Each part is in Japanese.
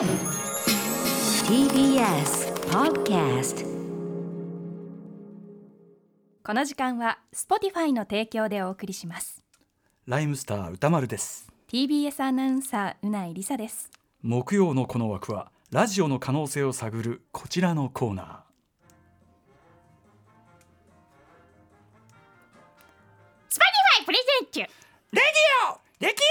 TBS Podcast この時間は Spotify の提供でお送りします。ライムスター歌丸です。TBS アナウンサーうないりさです。木曜のこの枠はラジオの可能性を探るこちらのコーナー。Spotify プレゼントレディオ！できるか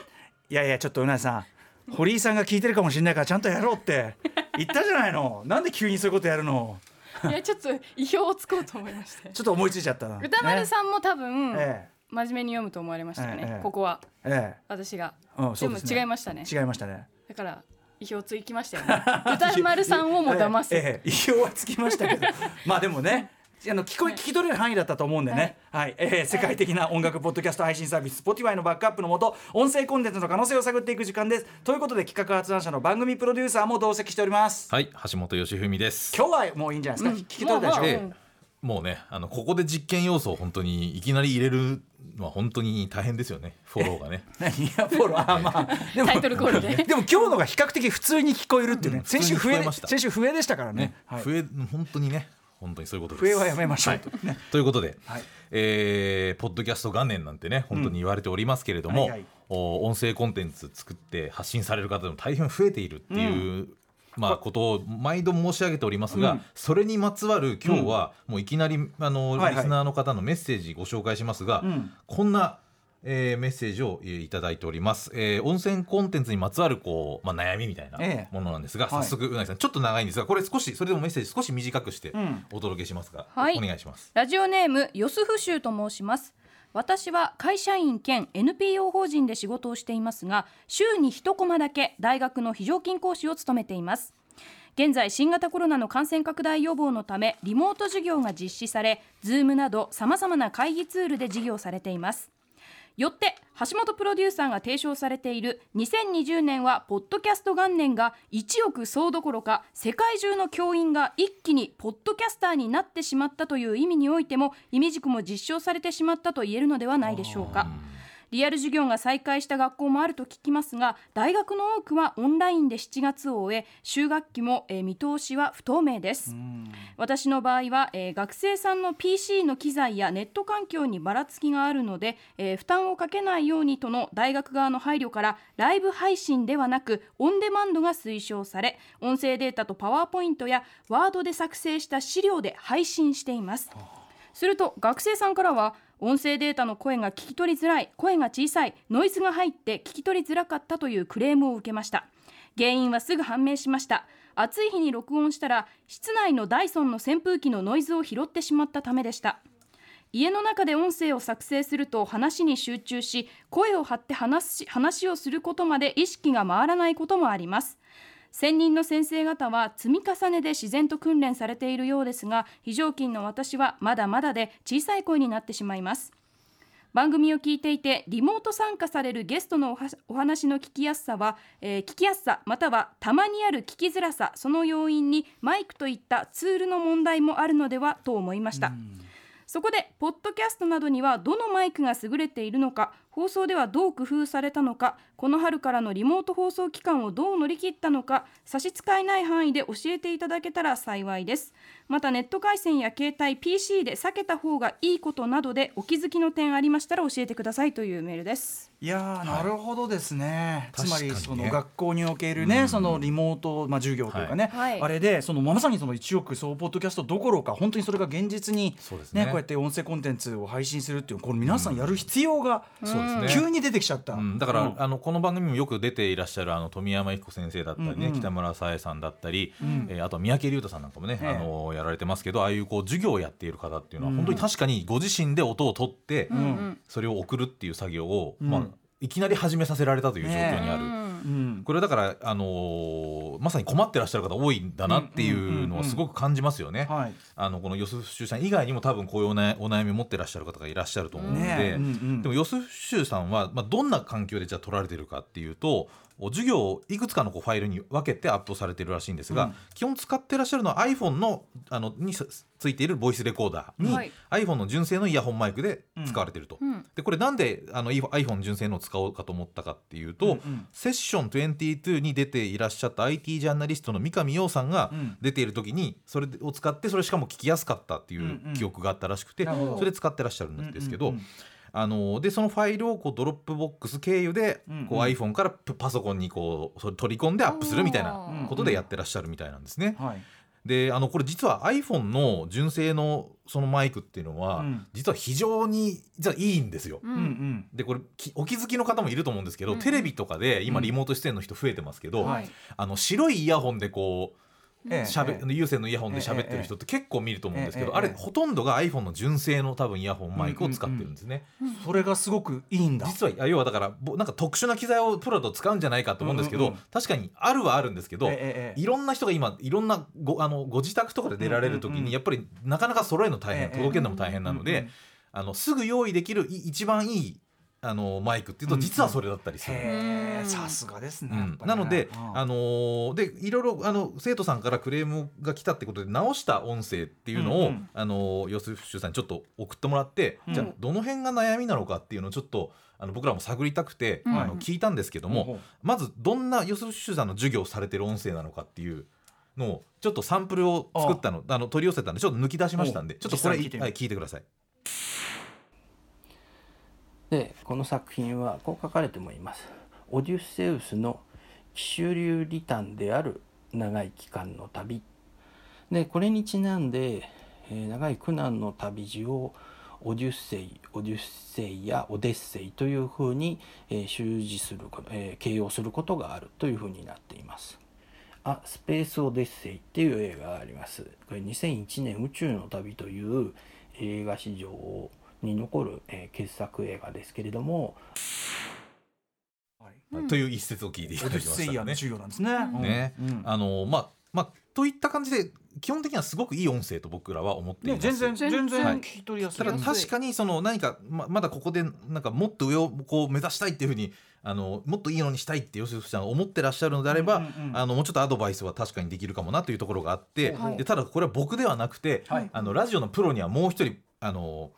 な？いやいやちょっとうなぎさん堀井さんが聞いてるかもしれないからちゃんとやろうって言ったじゃないの。なんで急にそういうことやるの？いやちょっと意表をつこうと思いまして。ちょっと思いついちゃったな。歌丸さんも多分、え真面目に読むと思われましたよね、ええ。ここは。ええ。私が、えうんでも違いましたね。違いましたね。だから意表つきましたよね。歌丸さんをも騙す、ええええ意表はつきましたけど。まあでもねあの聞こえ聞き取れる範囲だったと思うんでね、はい。えー世界的な音楽ポッドキャスト配信サービス Spotify のバックアップのもと音声コンテンツの可能性を探っていく時間です。ということで企画発案者の番組プロデューサーも同席しております。はい、橋本義文です。今日はもういいんじゃないですか、聞き取れたでしょ、もうええもうね、あのここで実験要素を本当にいきなり入れるのは本当に大変ですよね。フォローがね。何？や フォロー？あーまあでもタイトルコールで。でも今日のが比較的普通に聞こえるっていうね、うん先週笛で普通に聞こえました。先週笛でしたからね。ね、はい、笛本当にね、本当にそういうことです。笛はやめましょう。と、ね ということで、はい。えーポッドキャスト元年なんてね本当に言われておりますけれども、はいはい。お音声コンテンツ作って発信される方も大変増えているっていう、まあ、ことを毎度申し上げておりますが、うん。それにまつわる今日はもういきなりあの、はいはい。リスナーの方のメッセージご紹介しますが、うん。こんな、えーメッセージを、えーいただいております、えー音声コンテンツにまつわるこう、まあ、悩みみたいなええ。ものなんですが、はい。早速うなぎさんちょっと長いんですがこれ少しそれでもメッセージ少し短くしてうん。お届けしますが、はい。お願いします。ラジオネームヨスフシュと申します。私は会社員兼 NPO 法人で仕事をしていますが週に1コマだけ大学の非常勤講師を務めています。現在新型コロナの感染拡大予防のためリモート授業が実施され Zoom などさまざまな会議ツールで授業されていますよって橋本プロデューサーが提唱されている2020年はポッドキャスト元年が1億総どころか世界中の教員が一気にポッドキャスターになってしまったという意味においても意味軸も実証されてしまったと言えるのではないでしょうか。リアル授業が再開した学校もあると聞きますが大学の多くはオンラインで7月を終え終学期も、えー見通しは不透明です。私の場合は、えー学生さんの PC の機材やネット環境にばらつきがあるので、えー負担をかけないようにとの大学側の配慮からライブ配信ではなくオンデマンドが推奨され音声データとパワーポイントやワードで作成した資料で配信しています。すると学生さんからは音声データの声が聞き取りづらい声が小さいノイズが入って聞き取りづらかったというクレームを受けました。原因はすぐ判明しました。暑い日に録音したら室内のダイソンの扇風機のノイズを拾ってしまったためでした。家の中で音声を作成すると話に集中し声を張って話し話をすることまで意識が回らないこともあります。専任の先生方は積み重ねで自然と訓練されているようですが非常勤の私はまだまだで小さい声になってしまいます。番組を聞いていてリモート参加されるゲストのお話の聞きやすさは、えー聞きやすさまたはたまにある聞きづらさその要因にマイクといったツールの問題もあるのではと思いました、そこでポッドキャストなどにはどのマイクが優れているのか放送ではどう工夫されたのかこの春からのリモート放送期間をどう乗り切ったのか差し支えない範囲で教えていただけたら幸いです。またネット回線や携帯 PC で避けた方がいいことなどでお気づきの点ありましたら教えてくださいというメールです。いやーなるほどですね、つまりその学校におけるね、うん。そのリモート、まあ、授業というかね、はい。はい。あれでそのまさにその1億総ポッドキャストどころか本当にそれが現実にそうですね。ねこうやって音声コンテンツを配信するっていうこれ皆さんやる必要がそうですね急に出てきちゃった、うん、だから、うん。あのこの番組にもよく出ていらっしゃるあの富山彦先生だったりね、うんうん。北村沙耶さんだったり、ん。えーあとは三宅龍太さんなんかもね、ええ。あのやられてますけどああいうこう授業をやっている方っていうのは、うん。本当に確かにご自身で音を取って、それを送るっていう作業を、うん。まあ、いきなり始めさせられたという状況にある。うん。うんこれだから、あのーまさに困ってらっしゃる方多いんだなっていうのをすごく感じますよね。はい。あのこのヨスフシュさん以外にも多分こういうお悩お悩みを持ってらっしゃる方がいらっしゃると思うので、ねうんうん。でもヨスフシュさんは、まあ、どんな環境でじゃあ取られてるかっていうとお授業をいくつかのこうファイルに分けてアップされてるらしいんですが、うん。基本使ってらっしゃるのは iPhone のあのにさついているボイスレコーダー。に、はい。iPhone の純正のイヤホンマイクで使われてると。うん。でこれなんであの iPhone 純正のを使おうかと思ったかっていうと、うんうん。セッシション22に出ていらっしゃった IT ジャーナリストの三上洋さんがうん。出ている時にそれを使ってそれしかも聞きやすかったっていんうんう記憶があったらしくてなるほど。それで使ってらっしゃるんですけどうんうんうんあのでそのファイルをこう Dropbox 経由でこううん。うん iPhone からパソコンにこうそれ取り込んでアップするみたいなうんことでやってらっしゃるみたいなんですね。はい。であのこれ実は iPhone の純正のそのマイクっていうのは、うん。実は非常に実はいいんですよ。ううん。んでこれきお気づきの方もいると思うんですけど、うんうん。テレビとかで今うん。リモート出演の人増えてますけど、はい。あの白いイヤホンでこうええしゃべええ。有線のイヤホンで喋ってる人って結構見ると思うんですけど、あれええ。ええほとんどが iPhone の純正の多分イヤホンマイクを使ってるんですね。それがすごくいいんだ。実はあ要はだからぼなんか特殊な機材をプロだと使うんじゃないかと思うんですけど、うんうんうん。確かにあるはあるんですけど、いろんな人が今いろんなごあのご自宅とかで出られる時うんうんうん。にやっぱりなかなか揃えるの大変、ええ届けるのも大変なので、うんうん。あのすぐ用意できるい一番いいあのマイクっていうと実はそれだったりする。さすがですねね。なので、うん。あのーでいろいろあの生徒さんからクレームが来たってことで直した音声っていうのを、うんうん。あのー、ヨスフシュさんにちょっと送ってもらって、うん。じゃあどの辺が悩みなのかっていうのをちょっとあの僕らも探りたくて、うん。あの聞いたんですけども、まずどんなヨスフシュさんの授業をされてる音声なのかっていう。のをちょっとサンプルを作ったのあの取り寄せたんでちょっと抜き出しましたんでおちょっとこれ聞いはい、聞いてください。でこの作品はこう書かれてもいます。オデュッセウスの奇襲流リタンである長い期間の旅でこれにちなんで、えー長い苦難の旅路をオデュッセイオデュッセイやオデッセイというふうに、えー習字する、えー形容することがあるというふうになっています。あスペースオデッセイっていう映画があります。これ2001年宇宙の旅という映画史上に残る、えー傑作映画ですけれども、はい。うん。という一節を聞いていただきましたね。すねんね。うん。あのまあまあといった感じで基本的にはすごくいい音声と僕らは思っています。ね全然全全然然聞き取りやすいただ確かにその何かままだここでなんかもっと上をこう目指したいっていうふうにあのもっといいのにしたいって吉さんが思ってらっしゃるのであれば、うんうんうん。あのもうちょっとアドバイスは確かにできるかもなというところがあって、はい。でただこれは僕ではなくて、はい。あのラジオのプロにはもう一人あの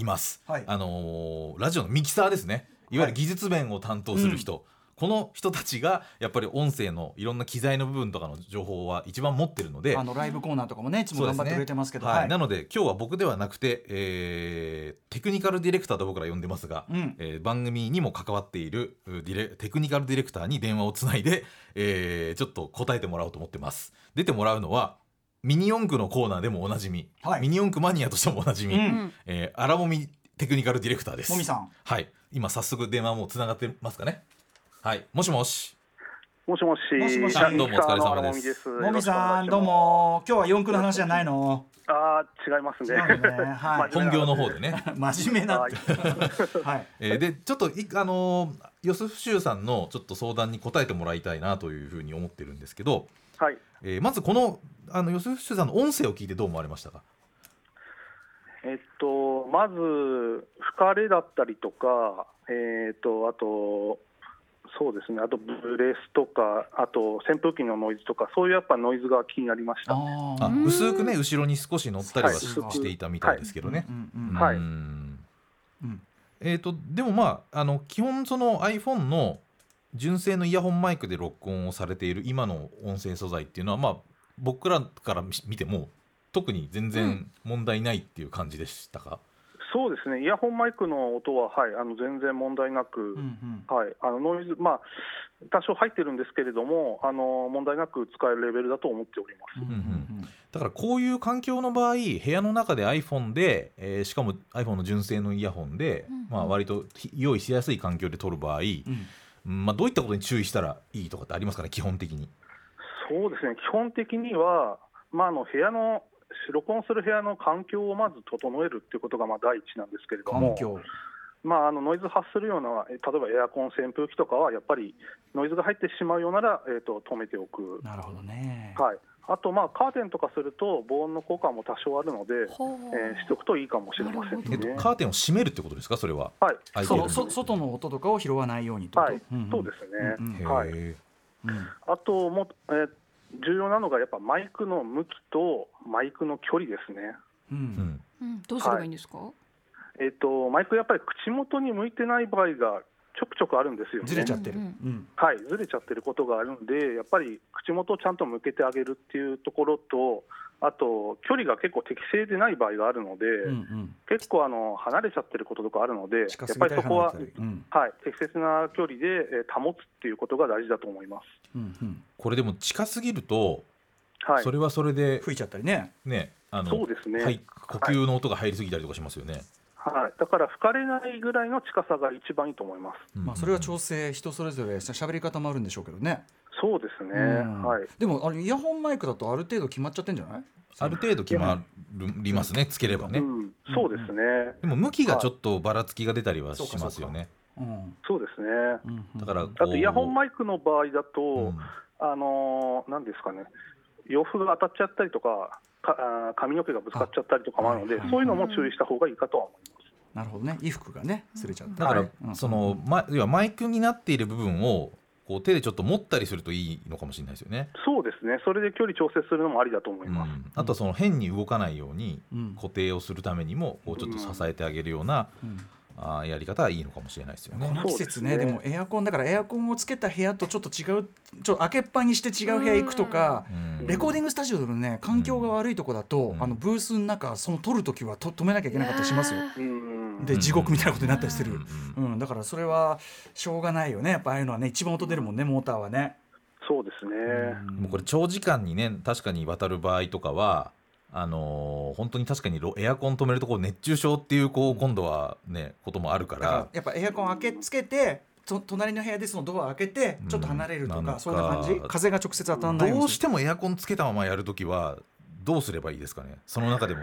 います、はい。あのラジオのミキサーですね。いわゆる技術面を担当する人、この人たちがやっぱり音声のいろんな機材の部分とかの情報は一番持ってるのであのライブコーナーとかもねいつも頑張ってくれてますけど。はい。なので今日は僕ではなくて、えーテクニカルディレクターと僕ら呼んでますが、うん。えー番組にも関わっているうディレテクニカルディレクターに電話をつないで、えーちょっと答えてもらおうと思ってます。出てもらうのはミニ四駆のコーナーでもおなじみ、はい。ミニ四駆マニアとしてもおなじみ、うん。うんえー、荒もみテクニカルディレクターです。もみさん。はい。今早速電話もうつながってますかね。はい。もしもし。もしもし。もしもし。どうもお疲れ様のです。荒もみです。もみさんどう。も。今日は四駆の話じゃないのああ、違いますね。はい。本業の方でね。真面目なはい。はい。えーでちょっといあのー、ヨスフシュウさんのちょっと相談に答えてもらいたいなというふうに思ってるんですけど、はい。えーまずこのあのヨスフシュウさんの音声を聞いてどう思われましたか？えっと、まず、吹かれだったりとか、えっと、あと、そうですね、あとブレスとか、あと扇風機のノイズとか、そういうやっぱノイズが気になりました。ああー薄くね後ろに少し乗ったりはし,、はい。していたみたいですけどね。うん。うん。うん。はいえー、とでもまああの基本その iPhone の純正のイヤホンマイクで録音をされている今の音声素材っていうのはまあ僕らから見ても特に全然問題ないっていう感じでしたか、そうですね、イヤホンマイクの音は、はい、あの全然問題なく、うんうん。はい、あのノイズ、まあ、多少入ってるんですけれども、あの問題なく使えるレベルだと思っております。うんうんだからこういう環境の場合部屋の中で iPhone で、えーしかも iPhone の純正のイヤホンで、うんまあ、割とひ用意しやすい環境で撮る場合、うんうん。まあ、どういったことに注意したらいいとかってありますかね？基本的に。そうですね、基本的には、まあ、あの部屋の、録音する部屋の環境をまず整えるっていうことがまあ第一なんですけれども、環境。まあ、あのノイズ発するような、え例えばエアコン、扇風機とかは、やっぱりノイズが入ってしまうようなら、えー、と止めておく、なるほどね。はい、あと、まあ、カーテンとかすると、防音の効果も多少あるので、えーしておくといいかもしれませんなるえっとね。カーテンを閉めるってことですか？それは。はい、そうそ外の音とかを拾わないようにと？はい、そうですね。うんうん。へはい。ー。うん。あとも、えー重要なのが、やっぱマイクの向きとマイクの距離ですね。ううん。んうん。どうすればいいんですか、えっとマイクやっぱり口元に向いてない場合がちょくちょくあるんですよね。ずれちゃってる、はい、ずれちゃってることがあるんで、やっぱり口元をちゃんと向けてあげるっていうところと、あと、距離が結構適正でない場合があるので、うんうん。結構あの離れちゃってることとかあるので、やっぱりそこは、うん。はい、適切な距離でえー保つっていうことが大事だと思います。うんうん。これでも近すぎると、はい。それはそれで吹いちゃったりね。ねあのそうですね。はい、呼吸の音が入りすぎたりとかしますよね。はい、だから吹かれないぐらいの近さが一番いいと思います。うん。まあそれは調整人それぞれ喋り方もあるんでしょうけどね、そうですね、うん。はい、でもあれイヤホンマイクだとある程度決まっちゃってんじゃない？ある程度決まりますねつければね。うん、そうですね、でも向きがちょっとばらつきが出たりはしますよね。うん。そうですね。うんうんだからあとイヤホンマイクの場合だと、うん。あのーなんですかね、洋服が当たっちゃったりとか、か髪の毛がぶつかっちゃったりとかもあるので、はいはい。そういうのも注意した方がいいかとは思います。なるほどね。衣服がねすれちゃっただから、はい。うん。その、ま、要はマイクになっている部分をこう手でちょっと持ったりするといいのかもしれないですよね。そうですね、それで距離調整するのもありだと思いうん。ます。あとはその変に動かないようにうん。固定をするためにもこうちょっと支えてあげるような、うんあーやり方はいいのかもしれないですよね。この季節ねねでもエアコンだからエアコンをつけた部屋とちょっと違うちょっと開けっぱにして違う部屋行くとかうん。レコーディングスタジオのね環境が悪いとこだと、うん。あのブースの中その撮る時はと止めなきゃいけなかったりしますよ。うん。で地獄みたいなことになったりしてる、うん。うん。だからそれはしょうがないよね。やっぱああいうのはね一番音出るもんねモーターはね。そうですね、もうこれ長時間にね確かに渡る場合とかはあのー本当に確かにロエアコン止めるとこう熱中症っていうこう今度はねこともあるかだかららやっぱエアコン開けつけてと隣の部屋でそのドア開けてちょっと離れるとか、うんかそんな感じ？風が直接当たらないどうしてもエアコンつけたままやるときはどうすればいいですかね？その中でも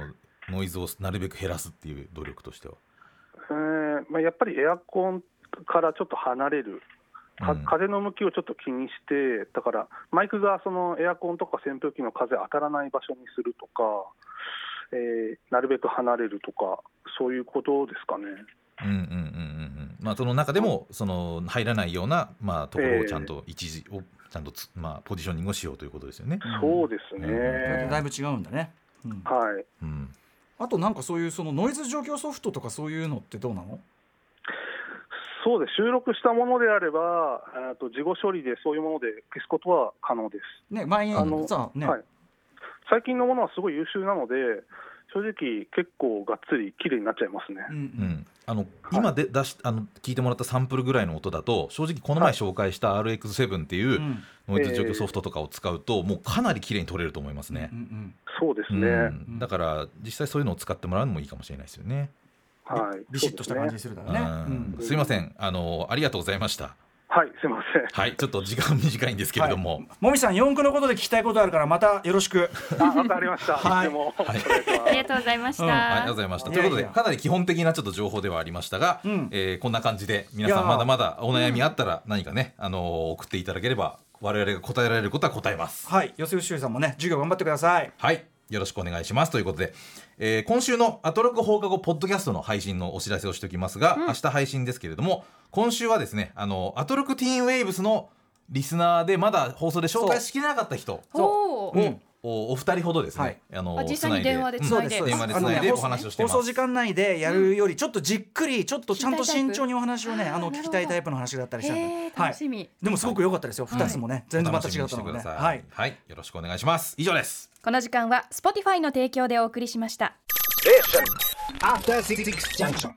ノイズをなるべく減らすっていう努力としては。えーまあ、やっぱりエアコンからちょっと離れる、風の向きをちょっと気にして、だからマイクがそのエアコンとか扇風機の風当たらない場所にするとか、えーなるべく離れるとか、そういうことですかね。うんうんうんうんうん。まあその中でもその入らないようなまあところをちゃんと一時をちゃんとつまあポジショニングをしようということですよね。そうですね、うん。だいぶ違うんだね。うん。はい、うん。あとなんかそういうそのノイズ除去ソフトとかそういうのってどうなの？そうです、収録したものであれば、えーと事後処理でそういうもので消すことは可能です。ね前にあのさね、はい、最近のものはすごい優秀なので、正直、結構がっつり綺麗になっちゃいますね。うんううん。ん、あの今で出しあの聞いてもらったサンプルぐらいの音だと正直この前紹介した RX7 っていううん。ノイズ除去ソフトとかを使うともうかなり綺麗に取れると思いますね。う。ん。そうですね、うん。だから実際そういうのを使ってもらうのもいいかもしれないですよね。はい、ビシッとした感じするだろうね。うんうんすいませんあのありがとうございました。はい、すみません。はいちょっと時間短いんですけれども、もみさん四駆のことで聞きたいことあるからまたよろしく。あ、わかりました。はいありがとうございました。ありがとうございました。ということで、かなり基本的なちょっと情報ではありましたが、うんえーこんな感じで、皆さんまだまだお悩みあったら、何かね、あのー送っていただければ、我々が答えられることは答えます。はい、よせよしゅうさんもね授業頑張ってください。はい、よろしくお願いします。ということで、えー今週のアトロク放課後ポッドキャストの配信のお知らせをしておきますが、明日配信ですけれども、今週はですね、あのアトロクティーンウェイブスのリスナーでまだ放送で紹介しきれなかった人。おーうんおお二人ほどですね、はい。あのあ実際に電話でつつないでそうです電話でつないでお話をしてます。放送時間内でやるよりちょっとじっくりちょっとちゃんと慎重にお話をねあの聞きたいタイプの話だったりしたので、へー楽しみ。でもすごく良かったですよ。二つもね、全然また違ったので、ね、お楽しみにしてください。はい。はい、よろしくお願いします。以上です。この時間は Spotify の提供でお送りしました。After Six Junction.